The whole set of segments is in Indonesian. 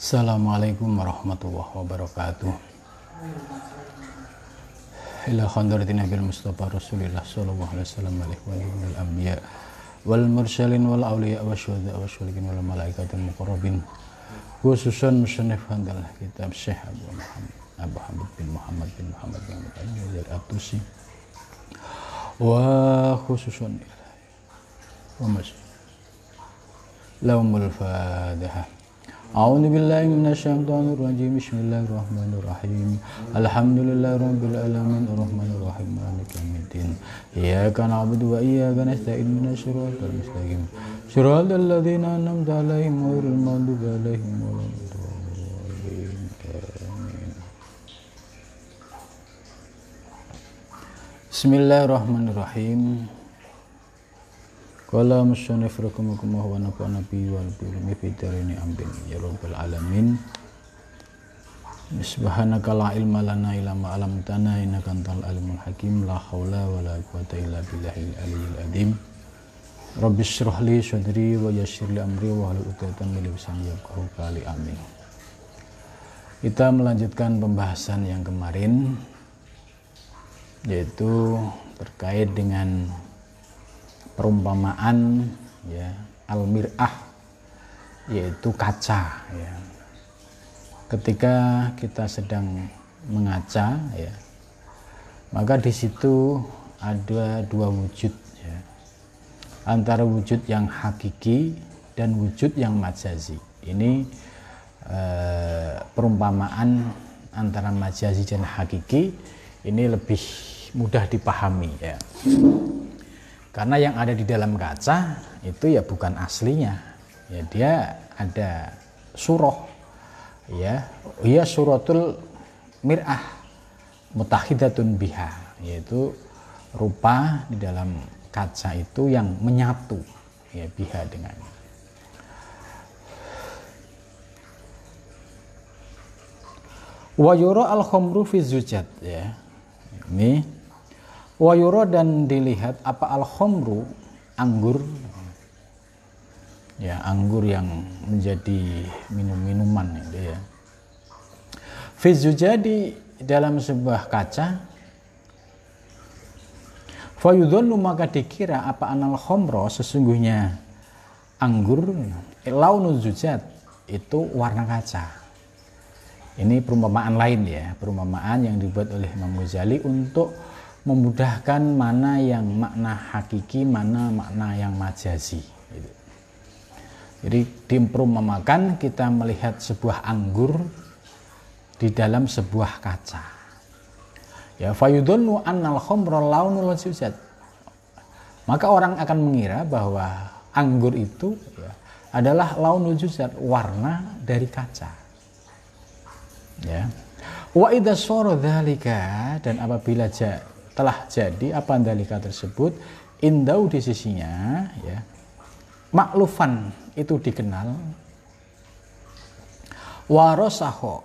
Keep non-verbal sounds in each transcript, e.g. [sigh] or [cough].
Assalamualaikum warahmatullahi wabarakatuh. Ila khandarati Nabi Mustafa Rasulillah sallallahu alaihi wasallam alaihi wa alihi anbiya wal mursalin wal awliya wa syuhada wa syulikin wal malaikatul muqarrabin. Khususan musannif handal kitab Syekh Abu Muhammad Abu Hamid bin Muhammad bin Muhammad bin Muhammad Atusi wa khususan wa mas laumul fadihah أعوذ بالله من الشيطان الرجيم. بسم الله الرحمن الرحيم. الحمد لله رب العالمين. الرحمن الرحيم. مالك يوم الدين. إياك نعبد وإياك نستعين. من الصراط المستقيم. صراط الذين أنعمت عليهم غير المغضوب عليهم ولا الضالين. آمين بسم الله الرحمن الرحيم. Qala musannif rahimakumullah wa nafa'ana bi wal bi fi darini amin ya rabbal alamin. Subhanaka la ilma lana illa ma 'allamtana innaka antal alimul hakim la haula wa la quwwata illa billahil aliyyil azim. Rabbi shrah li sadri wa yassir li amri wa hlul 'uqdatam min lisani yafqahu qawli amin. Kita melanjutkan pembahasan yang kemarin yaitu terkait dengan perumpamaan ya al-mir'ah yaitu kaca ya. Ketika kita sedang mengaca ya maka di situ ada dua wujud ya. Antara wujud yang hakiki dan wujud yang majazi. Ini eh, perumpamaan antara majazi dan hakiki ini lebih mudah dipahami ya. Karena yang ada di dalam kaca itu ya bukan aslinya. Ya dia ada surah. Ya, ia suratul mir'ah mutahidatun biha yaitu rupa di dalam kaca itu yang menyatu ya biha dengannya. Wa al khamru fi zujat ya. Ini Wayuro dan dilihat apa al khomru anggur ya anggur yang menjadi minum-minuman itu ya. Fizu jadi dalam sebuah kaca Fayudhonu maka dikira apa anal khomro sesungguhnya anggur launu zujat itu warna kaca. Ini perumpamaan lain ya, perumpamaan yang dibuat oleh Imam Ghazali untuk memudahkan mana yang makna hakiki, mana makna yang majazi. Gitu. Jadi diperumpamakan kita melihat sebuah anggur di dalam sebuah kaca. Ya fayudhunnu annal khamra launul sujad. Maka orang akan mengira bahwa anggur itu ya, adalah launul sujad, warna dari kaca. Ya. Wa idza dan apabila telah jadi apa dalika tersebut indau di sisinya ya maklufan itu dikenal warosaho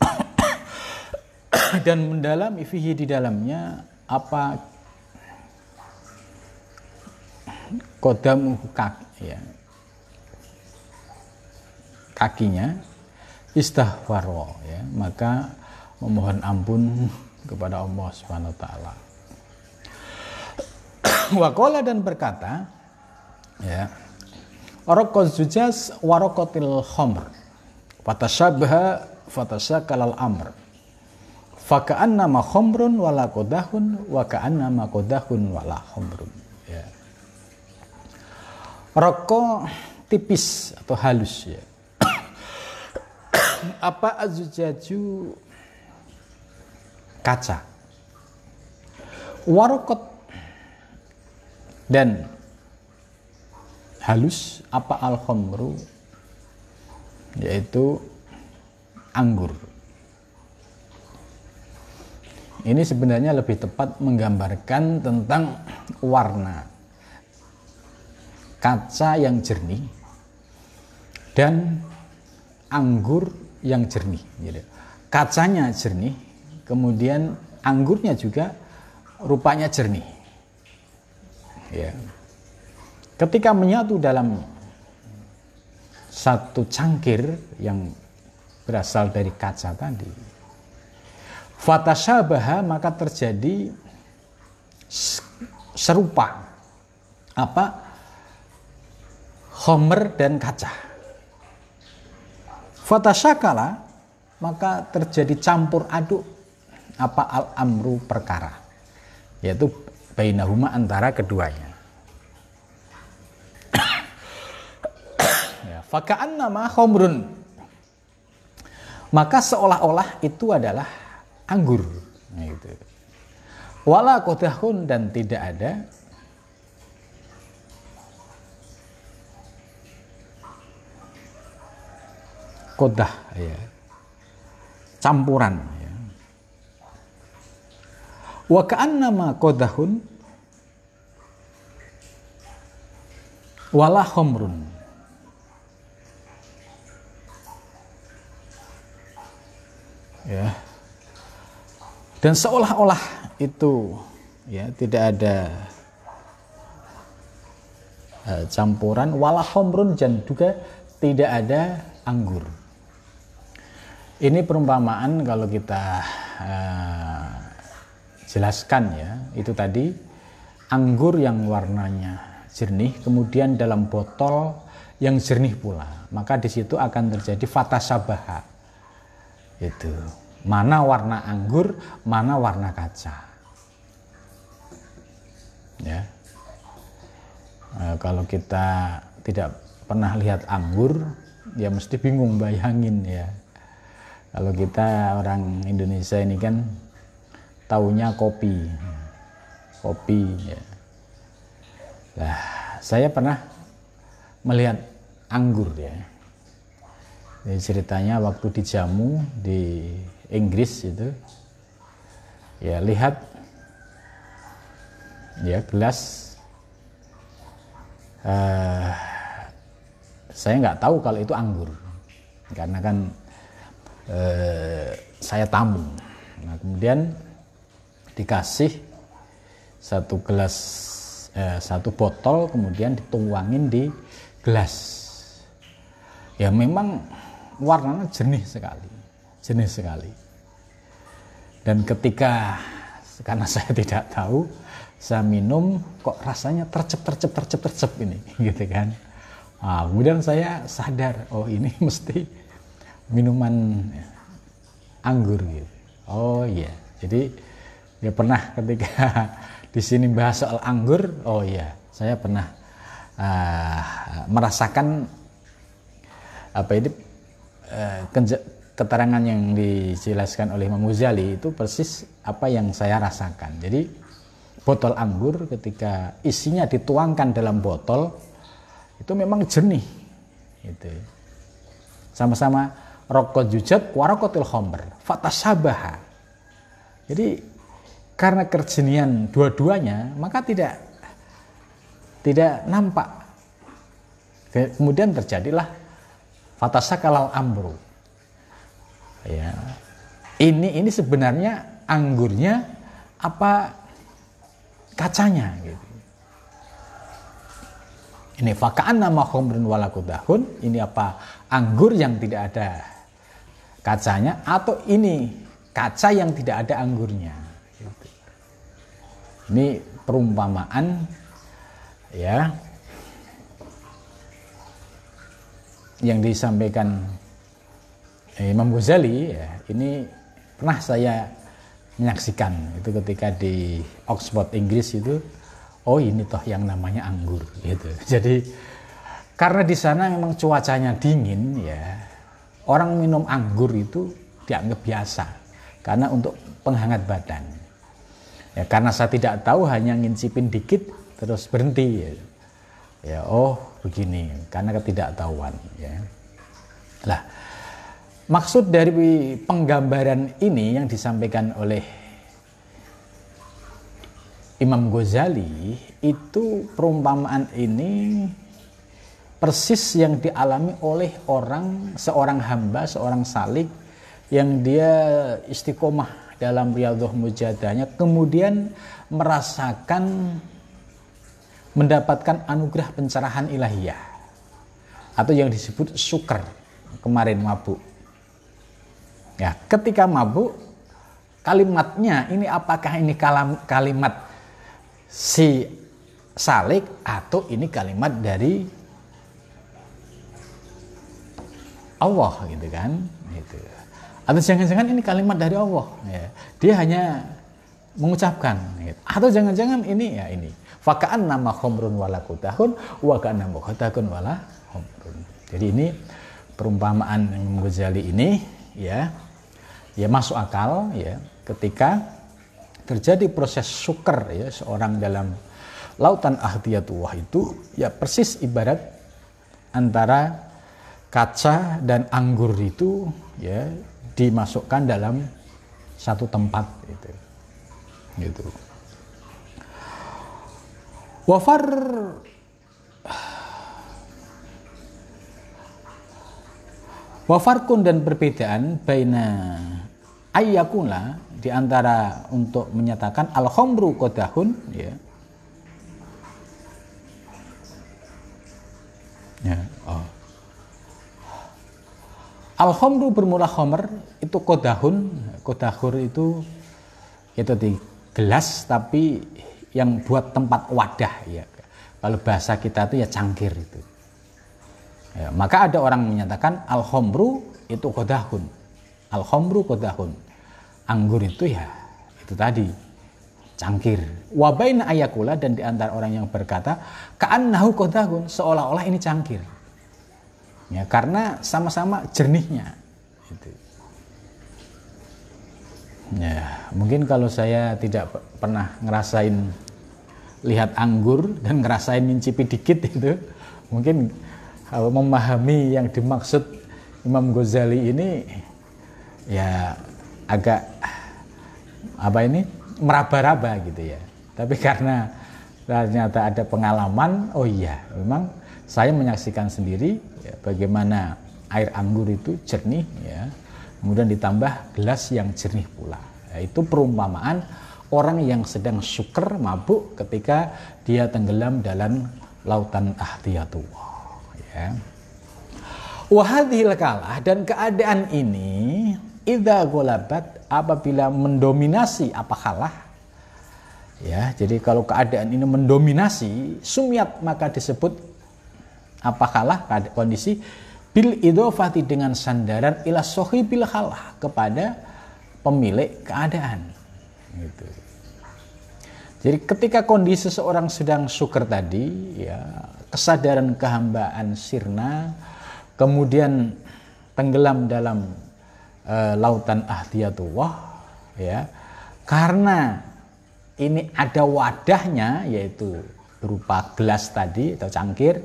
[coughs] dan mendalami fihi di dalamnya apa kodam kak ya kakinya istahwaro ya maka memohon ampun [laughs] kepada Allah Subhanahu wa taala [coughs] Wakola dan berkata, ya, Rokot zujas warokotil khomr. Fatashabha fatasakalal amr. Faka'anna ma khomrun wala kodahun wa ka'anna ma kodahun wala khomrun. Ya. Rokok tipis atau halus ya. [coughs] Apa azujaju kaca. Warokot dan halus apa al khomru yaitu anggur. Ini sebenarnya lebih tepat menggambarkan tentang warna kaca yang jernih dan anggur yang jernih gitu. kacanya jernih kemudian anggurnya juga rupanya jernih ya. Ketika menyatu dalam satu cangkir yang berasal dari kaca tadi. Fatasyabaha maka terjadi serupa apa homer dan kaca. Fatasyakala maka terjadi campur aduk apa al-amru perkara yaitu bainahuma antara keduanya. ya, fakaan nama homrun maka seolah-olah itu adalah anggur. Nah, itu. Wala kodahun dan tidak ada kodah ya campuran. Wa ka'annama kodahun wala ya. Dan seolah-olah itu ya tidak ada uh, campuran. Wala khomrun dan juga tidak ada anggur. Ini perumpamaan kalau kita uh, jelaskan ya, itu tadi anggur yang warnanya jernih, kemudian dalam botol yang jernih pula. Maka di situ akan terjadi fatasabaha. Itu. Mana warna anggur, mana warna kaca. Ya. Uh, kalau kita tidak pernah lihat anggur, ya mesti bingung bayangin ya kalau kita orang Indonesia ini kan taunya kopi. Kopi ya. Nah, saya pernah melihat anggur ya. Jadi ceritanya waktu dijamu di Inggris itu ya lihat ya gelas uh, saya nggak tahu kalau itu anggur karena kan eh, saya tamu. Nah, kemudian dikasih satu gelas eh, satu botol kemudian dituangin di gelas. Ya memang warnanya jernih sekali. Jernih sekali. Dan ketika karena [laughs] saya tidak tahu saya minum kok rasanya tercep tercep tercep tercep ini [laughs] gitu kan. Nah, kemudian saya sadar oh ini [laughs] mesti minuman anggur gitu. Oh iya. Jadi ya pernah ketika [laughs] di sini bahas soal anggur, oh iya, saya pernah uh, merasakan apa ini uh, keterangan yang dijelaskan oleh Imam Ghazali itu persis apa yang saya rasakan. Jadi botol anggur ketika isinya dituangkan dalam botol itu memang jernih gitu. Sama-sama rokot jujat warokotil khomer fatasabaha jadi karena kerjenian dua-duanya maka tidak tidak nampak. Kemudian terjadilah fatasakalal amru. Ya. Ini ini sebenarnya anggurnya apa kacanya gitu. Ini fakaan nama khomrun walakudahun ini apa anggur yang tidak ada kacanya atau ini kaca yang tidak ada anggurnya. Ini perumpamaan ya yang disampaikan Imam Ghazali ya, ini pernah saya menyaksikan itu ketika di Oxford Inggris itu oh ini toh yang namanya anggur gitu. [laughs] Jadi karena di sana memang cuacanya dingin ya orang minum anggur itu dianggap biasa karena untuk penghangat badan. Ya, karena saya tidak tahu hanya ngincipin dikit terus berhenti. Ya, ya oh begini karena ketidaktahuan. Ya. Lah maksud dari penggambaran ini yang disampaikan oleh Imam Ghazali itu perumpamaan ini persis yang dialami oleh orang seorang hamba seorang salik yang dia istiqomah dalam riyadhah mujadahnya kemudian merasakan mendapatkan anugerah pencerahan ilahiyah atau yang disebut sukar kemarin mabuk Ya, ketika mabuk kalimatnya ini apakah ini kalam, kalimat si salik atau ini kalimat dari Allah gitu kan gitu. Atau jangan-jangan ini kalimat dari Allah ya. Dia hanya mengucapkan gitu. Atau jangan-jangan ini ya ini fakaan nama khomrun wala kutahun wa kana mukhtakun wala khomrun. Jadi ini perumpamaan Imam Ghazali ini ya ya masuk akal ya ketika terjadi proses suker ya seorang dalam lautan ahdiyatullah itu ya persis ibarat antara kaca dan anggur itu ya dimasukkan dalam satu tempat itu. Gitu. Wafar wafarkun dan perbedaan baina ayyakuna di antara untuk menyatakan al kodahun ya. Ya oh. al khomru bermula khomer itu kodahun kodahur itu itu di gelas tapi yang buat tempat wadah ya. Kalau bahasa kita itu ya cangkir itu. Ya, maka ada orang menyatakan al khomru itu kodahun al khomru kodahun anggur itu ya itu tadi cangkir. Wabaina ayakula dan di antara orang yang berkata nahu kodahun seolah-olah ini cangkir ya karena sama-sama jernihnya ya mungkin kalau saya tidak pernah ngerasain lihat anggur dan ngerasain mencicipi dikit itu mungkin kalau memahami yang dimaksud Imam Ghazali ini ya agak apa ini meraba-raba gitu ya. Tapi karena ternyata ada pengalaman, oh iya, memang saya menyaksikan sendiri ya, bagaimana air anggur itu jernih ya. Kemudian ditambah gelas yang jernih pula. Ya, itu perumpamaan orang yang sedang syukur mabuk ketika dia tenggelam dalam lautan ahdiyatullah ya. Wahadhil kalah dan keadaan ini Ida golabat apabila mendominasi apa kalah ya jadi kalau keadaan ini mendominasi sumiat maka disebut apa kalah kondisi bil idofati dengan sandaran ila bil kalah kepada pemilik keadaan. Gitu. Jadi ketika kondisi seorang sedang syukur tadi ya kesadaran kehambaan sirna kemudian tenggelam dalam uh, lautan ahdiyatullah ya karena ini ada wadahnya yaitu berupa gelas tadi atau cangkir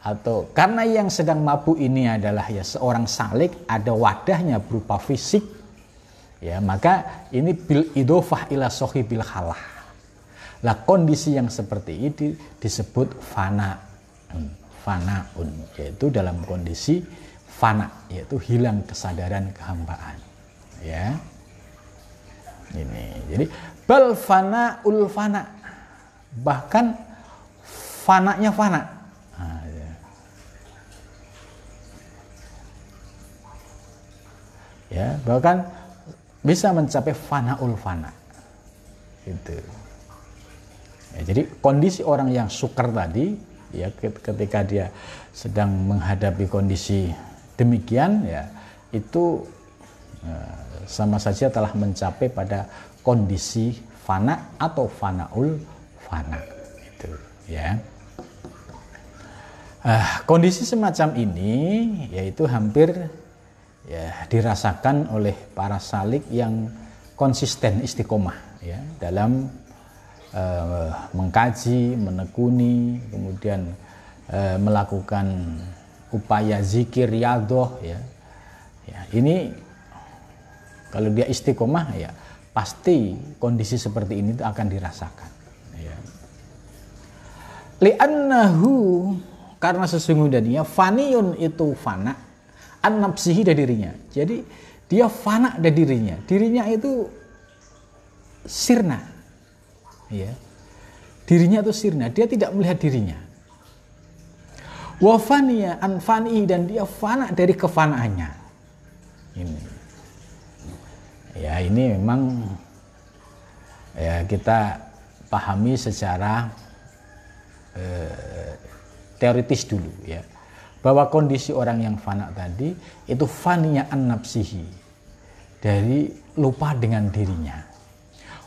atau karena yang sedang mabuk ini adalah ya seorang salik ada wadahnya berupa fisik ya maka ini bil idofah ila bil halah lah kondisi yang seperti ini disebut fana fanaun yaitu dalam kondisi fana yaitu hilang kesadaran kehambaan ya. Ini jadi bal fana ul fana bahkan fananya fana nah, ya. Ya bahkan bisa mencapai fana ul fana. Itu. Ya, jadi kondisi orang yang sukar tadi ya ketika dia sedang menghadapi kondisi demikian ya itu eh, sama saja telah mencapai pada kondisi fana atau fanaul fana. Itu ya. Uh, kondisi semacam ini yaitu hampir ya dirasakan oleh para salik yang konsisten istiqomah ya dalam uh, mengkaji menekuni kemudian uh, melakukan upaya zikir riadoh ya. ya ini kalau dia istiqomah ya pasti kondisi seperti ini itu akan dirasakan ya. li'annahu karena sesungguhnya faniun itu fana an nafsihi dari dirinya. Jadi dia fana dari dirinya. Dirinya itu sirna. Ya dirinya itu sirna. Dia tidak melihat dirinya. Wafania anfani dan dia fana dari kefanaannya. Ini. Ya ini memang ya kita pahami secara eh, teoritis dulu ya bahwa kondisi orang yang fana tadi itu faninya an nafsihi dari lupa dengan dirinya.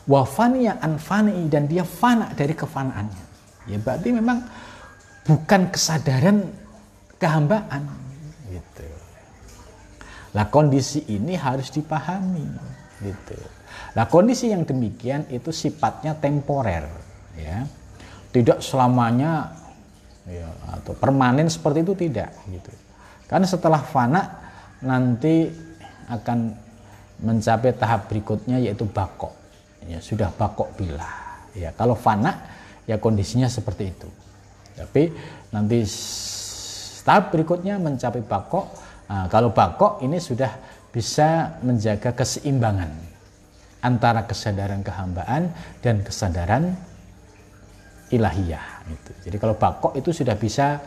Wa faniya an fani dan dia fana dari kefanaannya. Ya berarti memang bukan kesadaran kehambaan. Gitu. Lah kondisi ini harus dipahami. Gitu. Lah kondisi yang demikian itu sifatnya temporer ya. Tidak selamanya ya, atau permanen seperti itu tidak gitu. Karena setelah fana nanti akan mencapai tahap berikutnya yaitu bakok. Ya sudah bakok bila. Ya kalau fana ya kondisinya seperti itu. Tapi nanti tahap berikutnya mencapai bakok. Nah, kalau bakok ini sudah bisa menjaga keseimbangan antara kesadaran kehambaan dan kesadaran ilahiyah itu. Jadi kalau bakok itu sudah bisa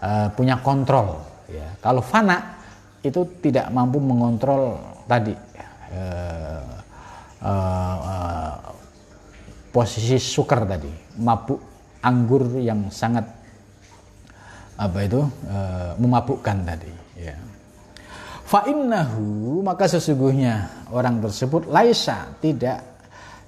uh, punya kontrol. Ya. Kalau fana itu tidak mampu mengontrol tadi uh, uh, posisi sukar tadi, mabuk anggur yang sangat apa itu uh, memabukkan tadi. Ya. Fa'innahu maka sesungguhnya orang tersebut laisa tidak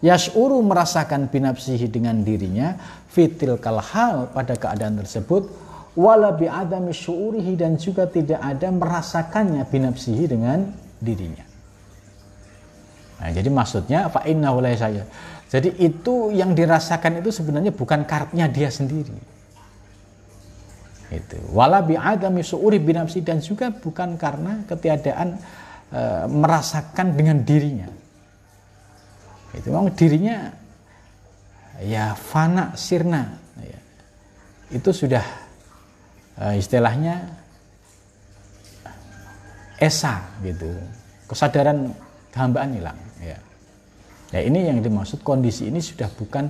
Yas'uru merasakan binapsihi dengan dirinya fitil kalhal pada keadaan tersebut wala bi'adami syu'urihi dan juga tidak ada merasakannya binapsihi dengan dirinya. Nah, jadi maksudnya fa innahu saya. Jadi itu yang dirasakan itu sebenarnya bukan karepnya dia sendiri. Itu. Wala bi'adami syu'uri binapsi dan juga bukan karena ketiadaan e, merasakan dengan dirinya itu memang dirinya ya fana sirna ya. itu sudah uh, istilahnya esa gitu kesadaran kehambaan hilang ya ya ini yang dimaksud kondisi ini sudah bukan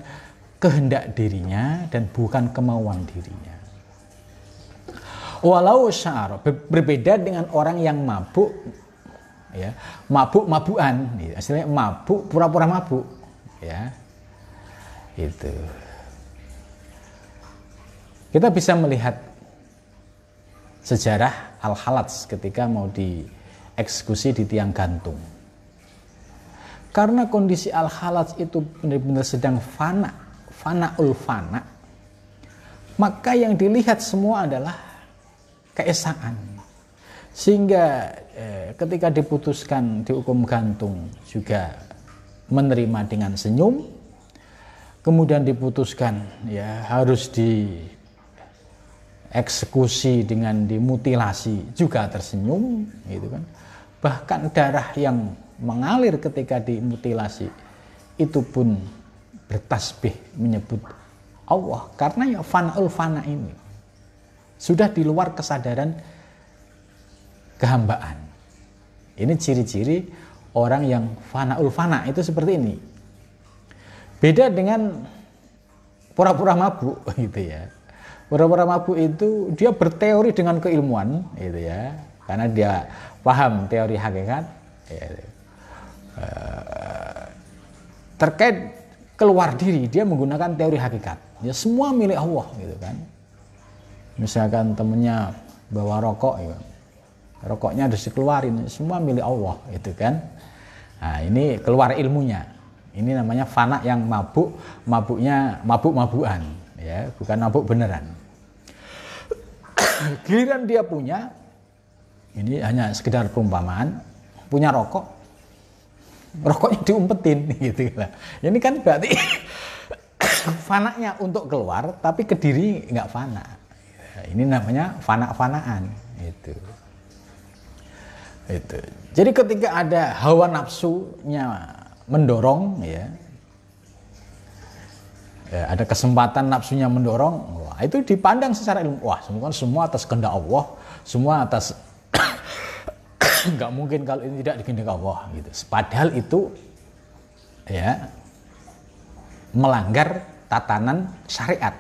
kehendak dirinya dan bukan kemauan dirinya walau syar berbeda dengan orang yang mabuk ya mabuk mabukan gitu. istilahnya mabuk pura-pura mabuk ya itu kita bisa melihat sejarah al halats ketika mau dieksekusi di tiang gantung. Karena kondisi al halats itu benar-benar sedang fana fana ul fana maka yang dilihat semua adalah keesaan. Sehingga eh, ketika diputuskan dihukum gantung juga menerima dengan senyum kemudian diputuskan ya harus dieksekusi dengan dimutilasi. Juga tersenyum gitu kan. Bahkan darah yang mengalir ketika dimutilasi itu pun bertasbih menyebut Allah. Karena ya fanul fana ini sudah di luar kesadaran kehambaan. Ini ciri-ciri orang yang fanaul fana itu seperti ini. Beda dengan pura-pura mabuk [laughs] gitu ya. Pura-pura mabuk itu dia berteori dengan keilmuan gitu ya. Karena dia paham teori hakikat. Eh, terkait keluar diri dia menggunakan teori hakikat. Ya semua milik Allah gitu kan. Misalkan temennya bawa rokok ya rokoknya harus dikeluarin semua milik Allah itu kan nah ini keluar ilmunya ini namanya fana yang mabuk mabuknya mabuk mabukan ya bukan mabuk beneran. [coughs] Giliran dia punya ini hanya sekedar perumpamaan punya rokok. Rokoknya diumpetin [laughs] gitu lah. Ini kan berarti [coughs] fananya untuk keluar tapi ke diri nggak fana. Ini namanya fana-fanaan itu itu. Jadi ketika ada hawa nafsunya mendorong ya, ya ada kesempatan nafsunya mendorong, wah, itu dipandang secara ilmu. Wah, semua semua atas kehendak Allah, semua atas [coughs] nggak mungkin kalau ini tidak dikehendaki Allah gitu. Padahal itu ya melanggar tatanan syariat,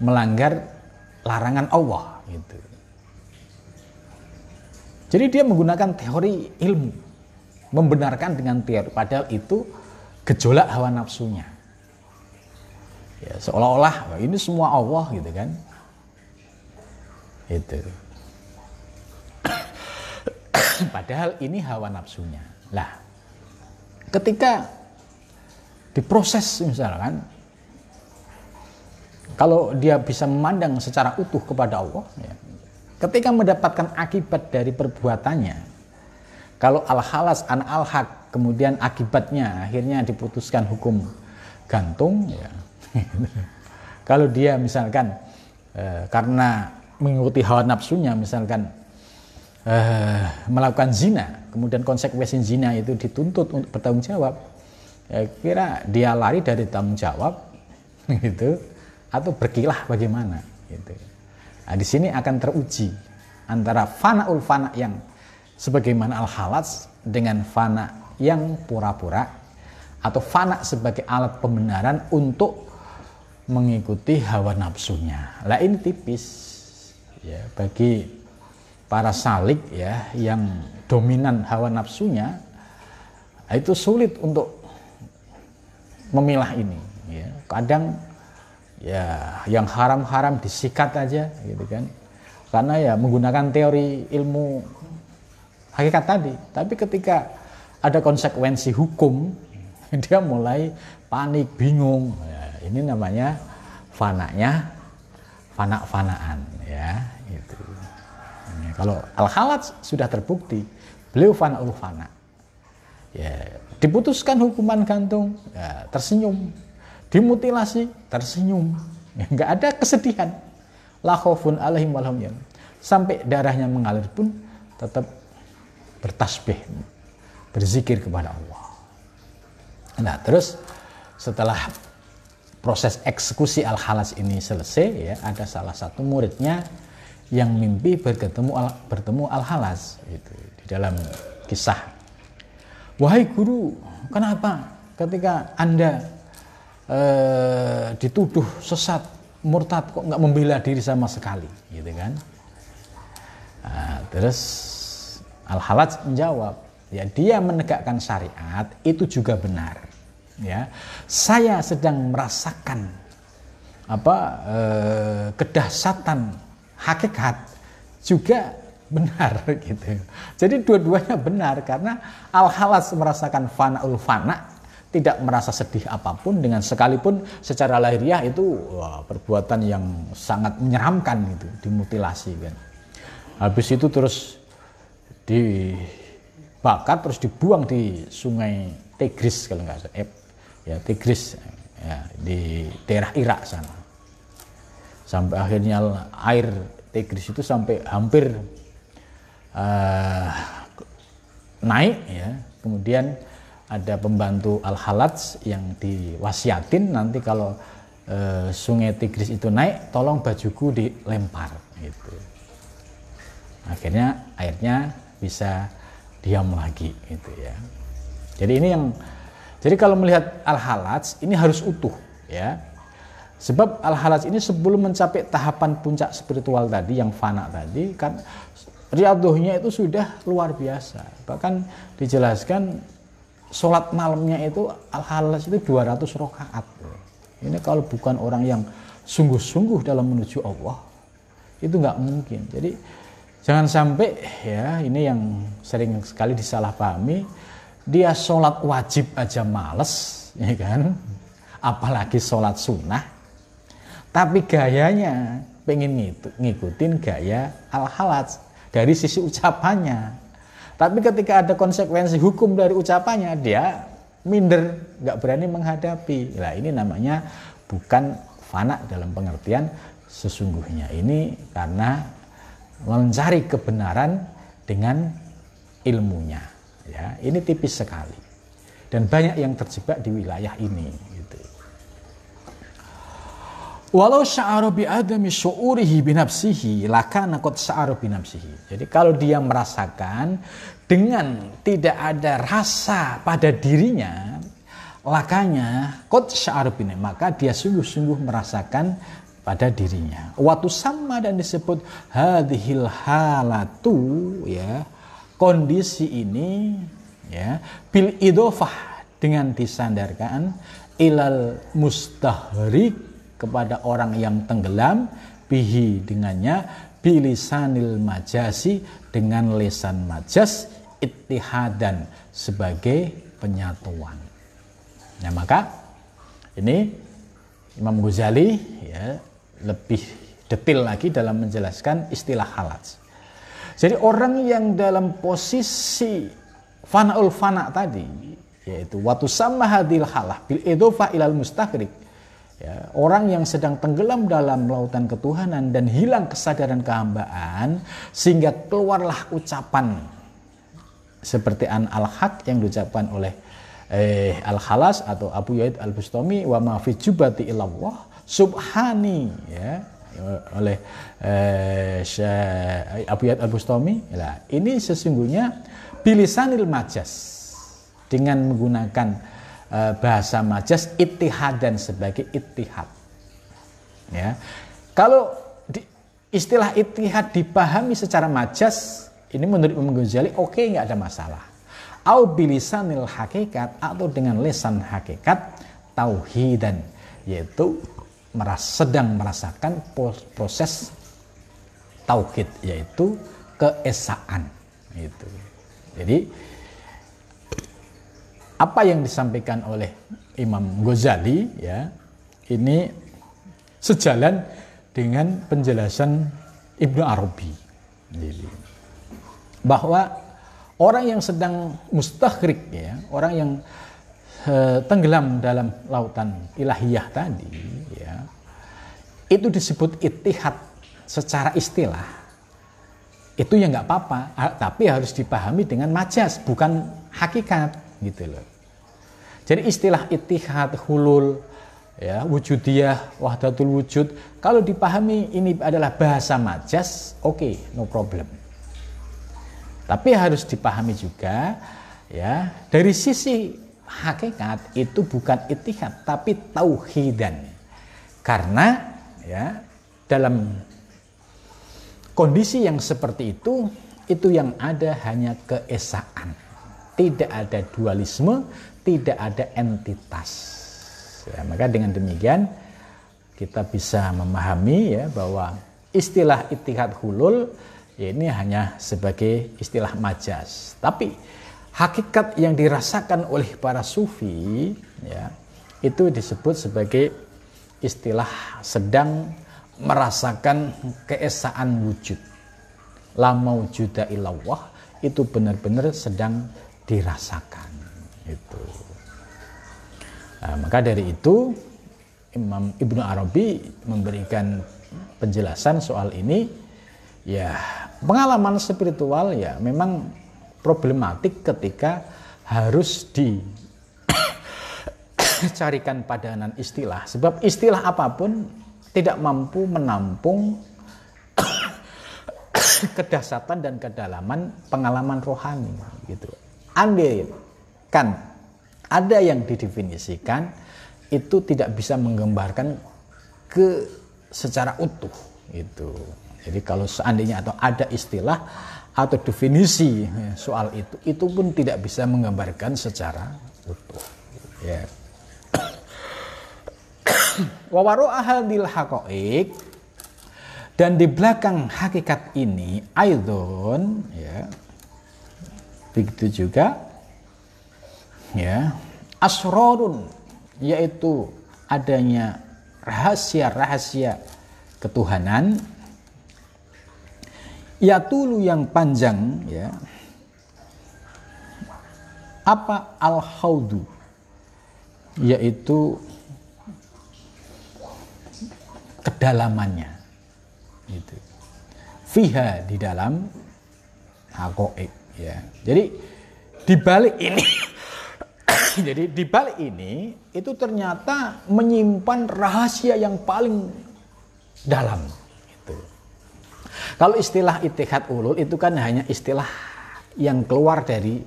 melanggar larangan Allah gitu. Jadi dia menggunakan teori ilmu. Membenarkan dengan teori padahal itu gejolak hawa nafsunya. Ya seolah-olah ini semua Allah gitu kan. Itu. [coughs] Padahal ini hawa nafsunya. Lah ketika diproses misalkan kalau dia bisa memandang secara utuh kepada Allah ya, ketika mendapatkan akibat dari perbuatannya kalau al-halas an al-haq kemudian akibatnya akhirnya diputuskan hukum gantung ya. [laughs] Kalau dia misalkan eh, karena mengikuti hawa nafsunya misalkan eh, melakukan zina kemudian konsekuensi zina itu dituntut untuk bertanggung jawab ya kira dia lari dari tanggung jawab [laughs] gitu atau berkilah bagaimana gitu. Nah, di sini akan teruji antara fana ul fana yang sebagaimana al halats dengan fana yang pura-pura atau fana sebagai alat pembenaran untuk mengikuti hawa nafsunya. Lah ini tipis ya bagi para salik ya yang dominan hawa nafsunya itu sulit untuk memilah ini ya. Kadang ya yang haram-haram disikat aja gitu kan. Karena ya menggunakan teori ilmu hakikat tadi. Tapi ketika ada konsekuensi hukum [laughs] dia mulai panik, bingung. Ya, ini namanya fananya fana-fanaan ya itu. Ya, kalau al-halat sudah terbukti beliau fana ul fana. Ya, diputuskan hukuman gantung, ya, tersenyum. Dimutilasi, tersenyum. Ya, ada kesedihan. La khaufun alaihim Sampai darahnya mengalir pun tetap bertasbih, berzikir kepada Allah. Nah, terus setelah proses eksekusi al-halas ini selesai ya ada salah satu muridnya yang mimpi bertemu al, bertemu al-halas itu di dalam kisah. Wahai guru kenapa ketika anda eh, dituduh sesat murtad kok nggak membela diri sama sekali? Gitu kan? Nah, terus al-halas menjawab ya dia menegakkan syariat itu juga benar ya saya sedang merasakan apa eh, kedahsatan hakikat juga benar [laughs] gitu. Jadi dua-duanya benar karena al-halas merasakan fanaul fana tidak merasa sedih apa pun dengan sekalipun secara lahiriah itu wah, perbuatan yang sangat menyeramkan itu dimutilasi kan. Habis itu terus dibakar terus dibuang di sungai Tigris kalau nggak salah. Eh, ya Tigris ya, di daerah Irak sana. Sampai akhirnya air Tigris itu sampai hampir uh, naik ya. Kemudian ada pembantu Al-Halats yang diwasiatin nanti kalau uh, sungai Tigris itu naik tolong bajuku dilempar gitu. Akhirnya airnya bisa diam lagi gitu ya. Jadi ini yang jadi kalau melihat al-halaj ini harus utuh ya. Sebab al-halaj ini sebelum mencapai tahapan puncak spiritual tadi yang fana tadi kan riadohnya itu sudah luar biasa. Bahkan dijelaskan sholat malamnya itu al-halaj itu 200 rakaat. Ini kalau bukan orang yang sungguh-sungguh dalam menuju Allah itu nggak mungkin. Jadi jangan sampai ya ini yang sering sekali disalahpahami dia sholat wajib aja males, ya kan? Apalagi sholat sunnah. Tapi gayanya pengen ngikutin gaya al-halat dari sisi ucapannya. Tapi ketika ada konsekuensi hukum dari ucapannya, dia minder, nggak berani menghadapi. Nah ini namanya bukan fana dalam pengertian sesungguhnya. Ini karena mencari kebenaran dengan ilmunya. Ya, ini tipis sekali. Dan banyak yang terjebak di wilayah ini. Gitu. Walau sya'ara bi adami syu'urihi binafsihi lakana qad sya'ara binafsihi. Jadi kalau dia merasakan dengan tidak ada rasa pada dirinya, lakanya qad sya'ara maka dia sungguh-sungguh merasakan pada dirinya. Waktu sama dan disebut hadhil halatu ya kondisi ini ya bil idofah dengan disandarkan ilal mustahrik kepada orang yang tenggelam bihi dengannya bilisanil majasi dengan lesan majas ittihadan sebagai penyatuan. Nah maka ini Imam Ghazali ya lebih detail lagi dalam menjelaskan istilah halaj. Jadi orang yang dalam posisi fanaul fana tadi yaitu waktu sama hadil halah bil edofa ilal mustahrik ya, orang yang sedang tenggelam dalam lautan ketuhanan dan hilang kesadaran kehambaan sehingga keluarlah ucapan seperti an al haq yang diucapkan oleh eh, al halas atau Abu Yaid al Bustami wa ma fi jubati ilallah subhani ya oleh eh, Abu Yaid al Bustami ini sesungguhnya bilisanil majas dengan menggunakan uh, bahasa majas dan sebagai ittihad. Ya. Kalau di, istilah ittihad dipahami secara majas, ini menurut Imam Ghazali oke nggak ada masalah. Au bilisanil hakikat atau dengan lesan hakikat tauhidan yaitu meras, sedang merasakan proses tauhid yaitu keesaan itu. Jadi apa yang disampaikan oleh Imam Ghazali ya ini sejalan dengan penjelasan Ibnu Arabi bahwa orang yang sedang mustahrik ya orang yang uh, tenggelam dalam lautan ilahiyah tadi ya itu disebut itihad secara istilah itu ya nggak apa-apa tapi harus dipahami dengan majas bukan hakikat gitu loh. Jadi istilah itihad, hulul, ya, wujudiyah, wahdatul wujud, kalau dipahami ini adalah bahasa majas, oke, okay, no problem. Tapi harus dipahami juga ya, dari sisi hakikat itu bukan itihad tapi tauhidan. Karena ya, dalam kondisi yang seperti itu itu yang ada hanya keesaan tidak ada dualisme, tidak ada entitas. Ya, maka dengan demikian kita bisa memahami ya bahwa istilah itihad hulul ya ini hanya sebagai istilah majas. Tapi hakikat yang dirasakan oleh para sufi ya itu disebut sebagai istilah sedang merasakan keesaan wujud. La maujuda illallah itu benar-benar sedang dirasakan itu. Nah, maka dari itu Imam Ibnu Arabi memberikan penjelasan soal ini ya pengalaman spiritual ya memang problematik ketika harus dicarikan [coughs] padanan istilah sebab istilah apa pun tidak mampu menampung [coughs] kedasatan dan kedalaman pengalaman rohani gitu andai kan ada yang didefinisikan itu tidak bisa menggambarkan ke secara utuh itu. Jadi kalau seandainya atau ada istilah atau definisi soal itu, itu pun tidak bisa menggambarkan secara utuh. Ya. [coughs] Wawaru ahadil hakoik dan di belakang hakikat ini aidon ya begitu juga ya asrorun yaitu adanya rahasia-rahasia ketuhanan yatulu yang panjang ya. Apa al haudu yaitu kedalamannya. Itu. Fiha di dalam hakoik ya. Jadi di balik ini [coughs] jadi di balik ini itu ternyata menyimpan rahasia yang paling dalam kalau istilah itihad ulul itu kan hanya istilah yang keluar dari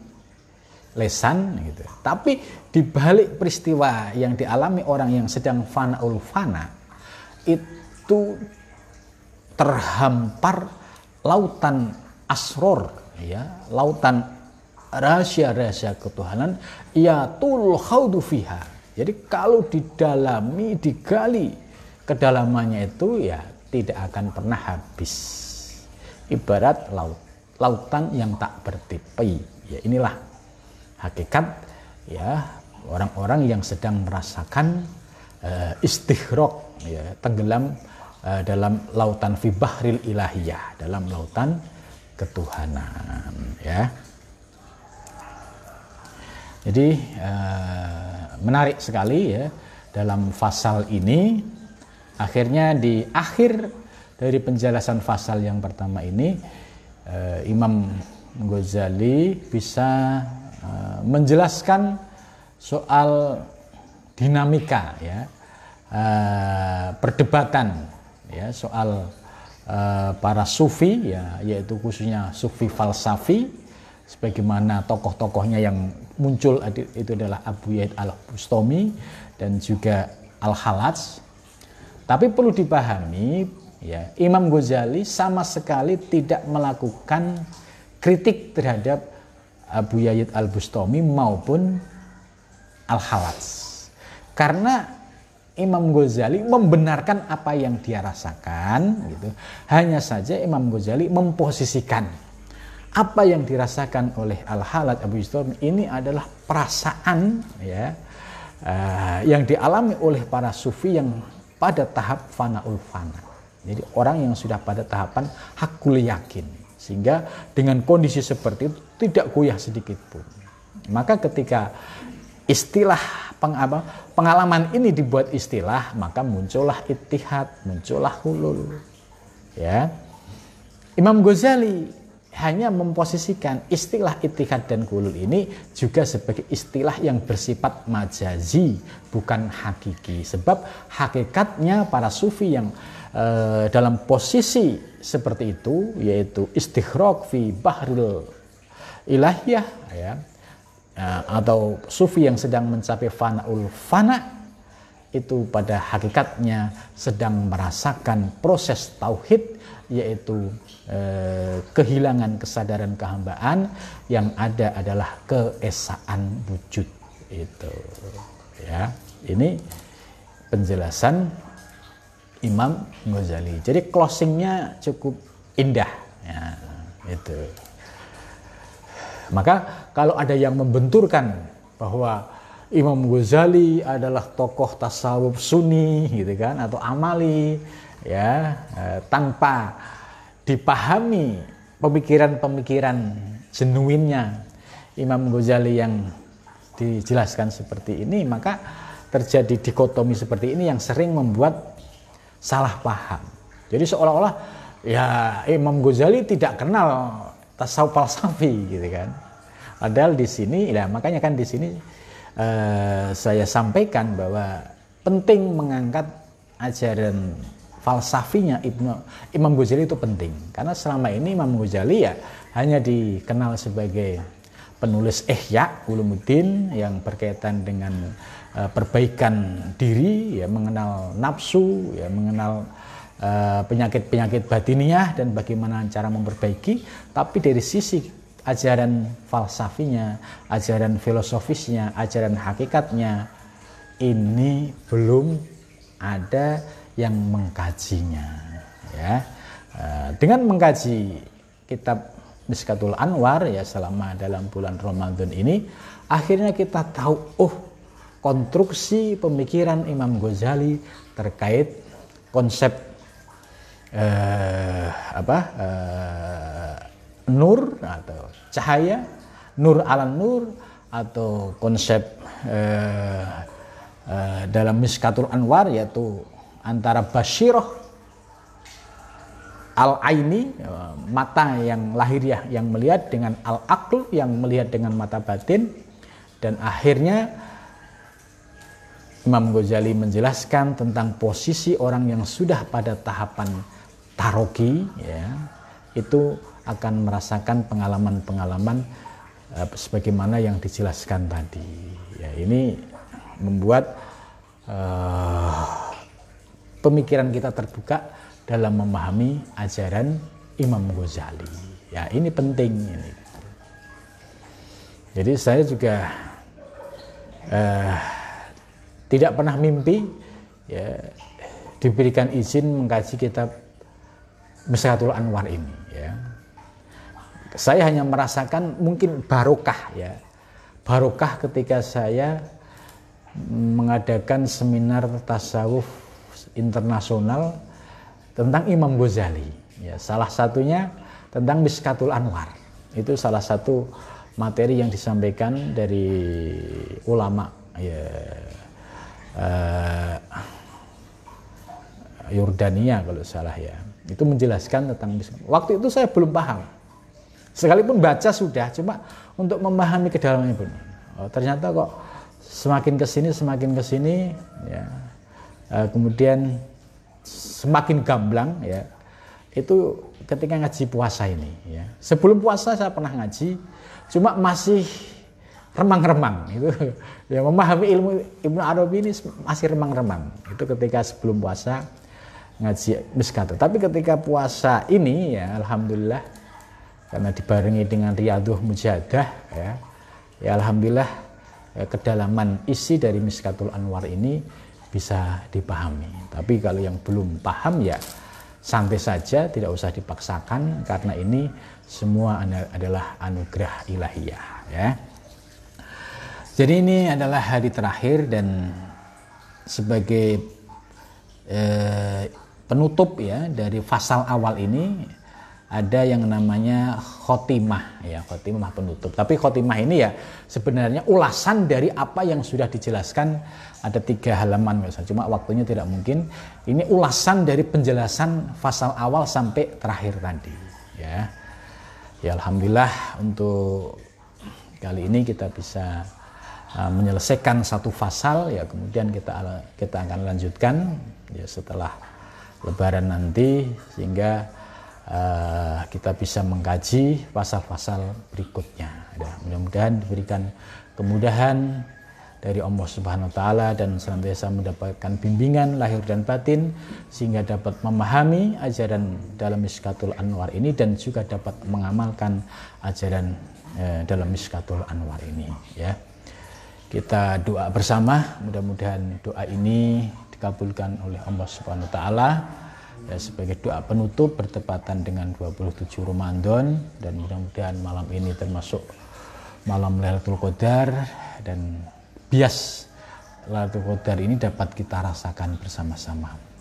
lesan gitu tapi di balik peristiwa yang dialami orang yang sedang fana ul fana itu terhampar lautan asror ya lautan rahasia-rahasia ketuhanan ya khaudu fiha. Jadi kalau didalami, digali kedalamannya itu ya tidak akan pernah habis. Ibarat laut, lautan yang tak bertepi. Ya inilah hakikat ya orang-orang yang sedang merasakan uh, istighraq ya tenggelam uh, dalam lautan fi bahril ilahiyah dalam lautan ketuhanan ya jadi uh, menarik sekali ya dalam fasal ini akhirnya di akhir dari penjelasan fasal yang pertama ini uh, Imam Ghazali bisa uh, menjelaskan soal dinamika ya uh, perdebatan ya soal uh, para sufi ya yaitu khususnya sufi falsafi sebagaimana tokoh-tokohnya yang muncul itu adalah Abu Yaid al-Bustami dan juga Al-Halaj tapi perlu dipahami ya Imam Ghazali sama sekali tidak melakukan kritik terhadap Abu Yaid al-Bustami maupun al-halaj. Karena Imam Ghazali membenarkan apa yang dia rasakan gitu. Hanya saja Imam Ghazali memposisikan apa yang dirasakan oleh Al-Halad Abu Yusuf ini adalah perasaan ya uh, yang dialami oleh para sufi yang pada tahap fanaul fana. Jadi orang yang sudah pada tahapan hakul yakin sehingga dengan kondisi seperti itu tidak goyah sedikit pun. Maka ketika istilah pengalaman ini dibuat istilah maka muncullah itihad muncullah hulul ya Imam Ghazali hanya memposisikan istilah itihad dan hulul ini juga sebagai istilah yang bersifat majazi bukan hakiki. Sebab hakikatnya para sufi yang uh, dalam posisi seperti itu yaitu istighraq fi bahril ilahiyah ya Ya, atau sufi yang sedang mencapai fanaul fana itu pada hakikatnya sedang merasakan proses tauhid yaitu eh, kehilangan kesadaran kehambaan yang ada adalah keesaan wujud itu. Ya ini penjelasan Imam Ghazali. Jadi closingnya cukup indah ya itu. Maka kalau ada yang membenturkan bahwa Imam Ghazali adalah tokoh tasawuf sunni gitu kan atau amali ya eh, tanpa dipahami pemikiran-pemikiran genuinnya Imam Ghazali yang dijelaskan seperti ini maka terjadi dikotomi seperti ini yang sering membuat salah paham. Jadi seolah-olah ya Imam Ghazali tidak kenal tasawuf falsafi gitu kan. Padahal di sini, ya makanya kan di sini uh, saya sampaikan bahwa penting mengangkat ajaran falsafinya Ibnu Imam Ghazali itu penting. Karena selama ini Imam Ghazali ya hanya dikenal sebagai penulis Ihya Ulumuddin yang berkaitan dengan uh, perbaikan diri ya mengenal nafsu ya mengenal eh, penyakit-penyakit uh, batiniah dan bagaimana cara memperbaiki. Tapi dari sisi ajaran falsafinya, ajaran filosofisnya, ajaran hakikatnya ini belum ada yang mengkajinya ya. Eh, dengan mengkaji kitab Miskatul Anwar ya selama dalam bulan Ramadan ini akhirnya kita tahu oh konstruksi pemikiran Imam Ghazali terkait konsep eh, apa eh, nur atau cahaya, nur ala nur atau konsep eh, eh, dalam Miskatul Anwar yaitu antara basyiroh al-aini mata yang lahiriah yang melihat dengan al-aql yang melihat dengan mata batin. Dan akhirnya Imam Ghazali menjelaskan tentang posisi orang yang sudah pada tahapan taroki ya itu akan merasakan pengalaman-pengalaman uh, sebagaimana yang dijelaskan tadi. Ya, ini membuat uh, pemikiran kita terbuka dalam memahami ajaran Imam Ghazali. Ya, ini penting ini. Jadi saya juga uh, tidak pernah mimpi ya diberikan izin mengkaji kitab Miskatul Anwar ini ya. Saya hanya merasakan mungkin barokah ya. Barokah ketika saya mengadakan seminar tasawuf internasional tentang Imam Ghazali. Ya, salah satunya tentang Miskatul Anwar. Itu salah satu materi yang disampaikan dari ulama ya, uh, Yordania kalau salah ya itu menjelaskan tentang waktu itu saya belum paham sekalipun baca sudah cuma untuk memahami kedalamannya pun. Oh, ternyata kok semakin ke sini semakin ke sini ya. Uh, kemudian semakin gamblang ya. Itu ketika ngaji puasa ini ya. Sebelum puasa saya pernah ngaji cuma masih remang-remang itu ya memahami ilmu Ibnu Arabi ini masih remang-remang. Itu ketika sebelum puasa ngaji miskatul tapi ketika puasa ini ya alhamdulillah karena dibarengi dengan riaduh mujadah ya ya alhamdulillah ya, kedalaman isi dari miskatul anwar ini bisa dipahami tapi kalau yang belum paham ya santai saja tidak usah dipaksakan karena ini semua adalah anugerah ilahiyah ya. Jadi ini adalah hari terakhir dan sebagai eh, penutup ya dari fasal awal ini ada yang namanya khotimah. Ya khotimah penutup. Tapi khotimah ini ya sebenarnya ulasan dari apa yang sudah dijelaskan ada tiga halaman misalnya cuma waktunya tidak mungkin. Ini ulasan dari penjelasan fasal awal sampai terakhir tadi. Ya. Ya alhamdulillah untuk kali ini kita bisa uh, menyelesaikan satu fasal. Ya kemudian kita kita akan lanjutkan ya setelah lebaran nanti sehingga uh, kita bisa mengkaji pasal-pasal berikutnya. Ya, mudah-mudahan diberikan kemudahan dari Allah Subhanahu wa taala dan senantiasa mendapatkan bimbingan lahir dan batin sehingga dapat memahami ajaran dalam Miskatul Anwar ini dan juga dapat mengamalkan ajaran eh, dalam Miskatul Anwar ini ya. Kita doa bersama. Mudah-mudahan doa ini dikabulkan oleh Allah Subhanahu wa taala ya, sebagai doa penutup bertepatan dengan 27 Ramadan dan mudah-mudahan malam ini termasuk malam Lailatul Qadar dan bias Lailatul Qadar ini dapat kita rasakan bersama-sama.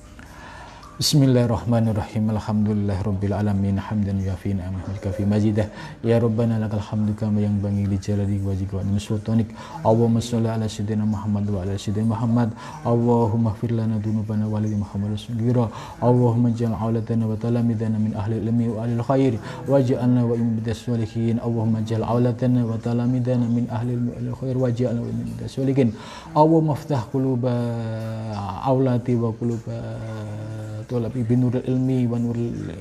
Bismillahirrahmanirrahim. Alhamdulillahirabbil alamin. Hamdan yuafi ni'amatika fi majidah. Ya Rabbana lakal hamdu kama yang bangi li jalali wajhika wa sultanik. Allahumma shalli ala sayyidina Muhammad wa ala sayyidina Muhammad. Allahumma ighfir lana dhunubana wa li Muhammad rasulira. Allahumma ja'al aulatana wa talamidana min ahli ilmi wa ahli khair waj'alna wa immidas salihin. Allahumma ja'al aulatana wa talamidana min ahli ilmi wa ahli khair waj'alna wa immidas salihin. Allahumma iftah quluba aulati wa quluba tulabi binuril ilmi wa nuril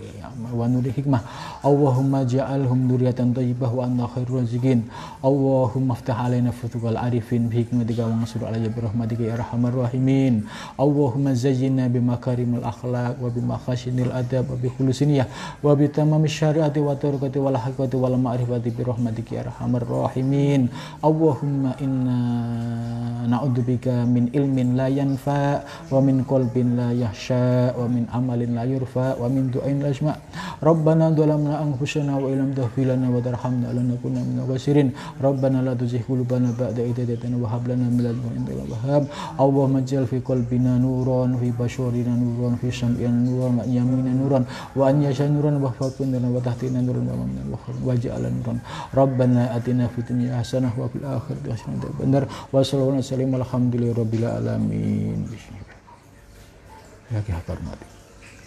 wa hikmah. Allahumma ja'alhum duriyatan thayyibah wa anta khairur raziqin. Allahumma aftah alaina futuqal arifin bi hikmatika wa ansur alayya bi rahmatika ya arhamar rahimin. Allahumma zayyinna bi makarimil akhlaq wa bi makhasinil adab wa bi khulusiniyah wa bi tamami syariati wa turqati wal haqqati wal ma'rifati bi min amalin la yurfa wa min du'ain la yasma. Rabbana dhalamna anfusana wa illam taghfir lana wa tarhamna lanakunanna minal khasirin. Rabbana la tuzigh qulubana ba'da idh hadaytana wa hab lana min ladunka wahhab. Allahumma ij'al fi qalbina nuran fi bashurina nuran fi sam'ina nuran wa yamina nuran wa an yasha nuran wa fawqina wa tahtina nuran wa min wa ja'ala nuran. Rabbana atina fid dunya hasanah wa fil akhirati hasanah wa wa sallallahu alaihi wa alhamdulillahi rabbil alamin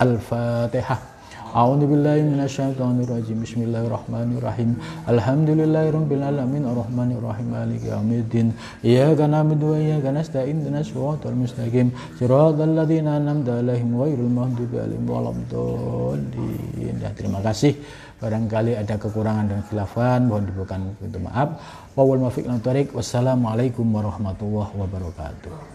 Al-Fatihah A'udzu billahi minasyaitonir rajim. Bismillahirrahmanirrahim. Alhamdulillahirabbil alamin arrahmanir rahim maliki yaumiddin. Iyyaka na'budu wa iyyaka nasta'in ihdinas siratal mustaqim. Shiratal ladzina an'amta 'alaihim ghairil maghdubi 'alaihim waladdallin. Ya, terima kasih. Barangkali ada kekurangan dan khilafan, mohon dibukakan pintu maaf. Wawal muwaffiq Wassalamualaikum warahmatullahi wabarakatuh.